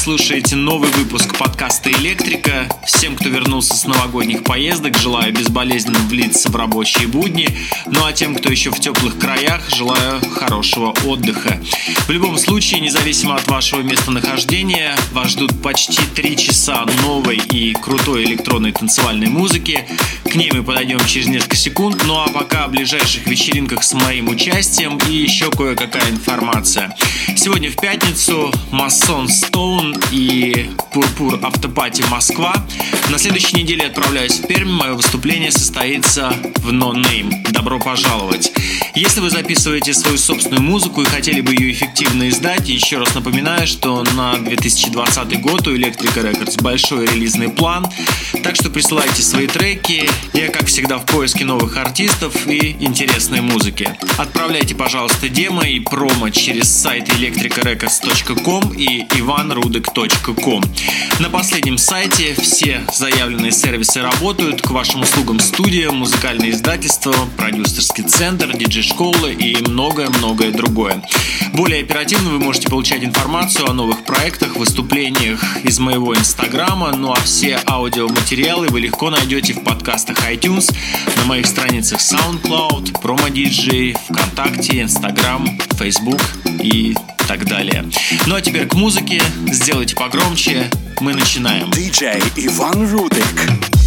слушаете новый выпуск подкаста «Электрика». Всем, кто вернулся с новогодних поездок, желаю безболезненно влиться в рабочие будни. Ну а тем, кто еще в теплых краях, желаю хорошего отдыха. В любом случае, независимо от вашего местонахождения, вас ждут почти три часа новой и крутой электронной танцевальной музыки. К ней мы подойдем через несколько секунд, ну а пока о ближайших вечеринках с моим участием и еще кое-какая информация. Сегодня в пятницу Массон Стоун и Пурпур Автопати Москва. На следующей неделе отправляюсь в Пермь. Мое выступление состоится в No Name. Добро пожаловать. Если вы записываете свою собственную музыку и хотели бы ее эффективно издать, еще раз напоминаю, что на 2020 год у Electric Records большой релизный план. Так что присылайте свои треки. Я, как всегда, в поиске новых артистов и интересной музыки. Отправляйте, пожалуйста, демо и промо через сайт electricarecords.com и ivanrudek.com. На последнем сайте все заявленные сервисы работают. К вашим услугам студия, музыкальное издательство, продюсерский центр, диджей-школа и многое-многое другое. Более оперативно вы можете получать информацию о новых проектах, выступлениях из моего инстаграма, ну а все аудиоматериалы вы легко найдете в подкастах iTunes, на моих страницах SoundCloud, PromoDJ, ВКонтакте, Инстаграм, Facebook и так далее. Ну а теперь к музыке. Сделайте погромче. Мы начинаем. DJ Иван Рудик.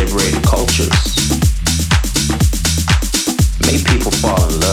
Liberated cultures, made people fall in love.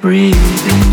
Breathing.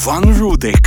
Иван Рудик.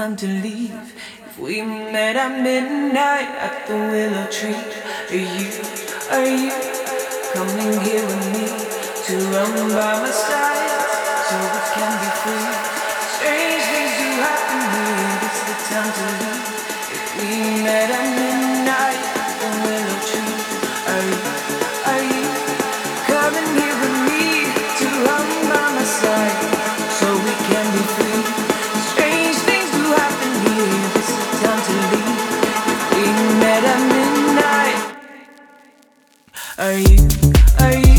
Time to at midnight. Are you, are you?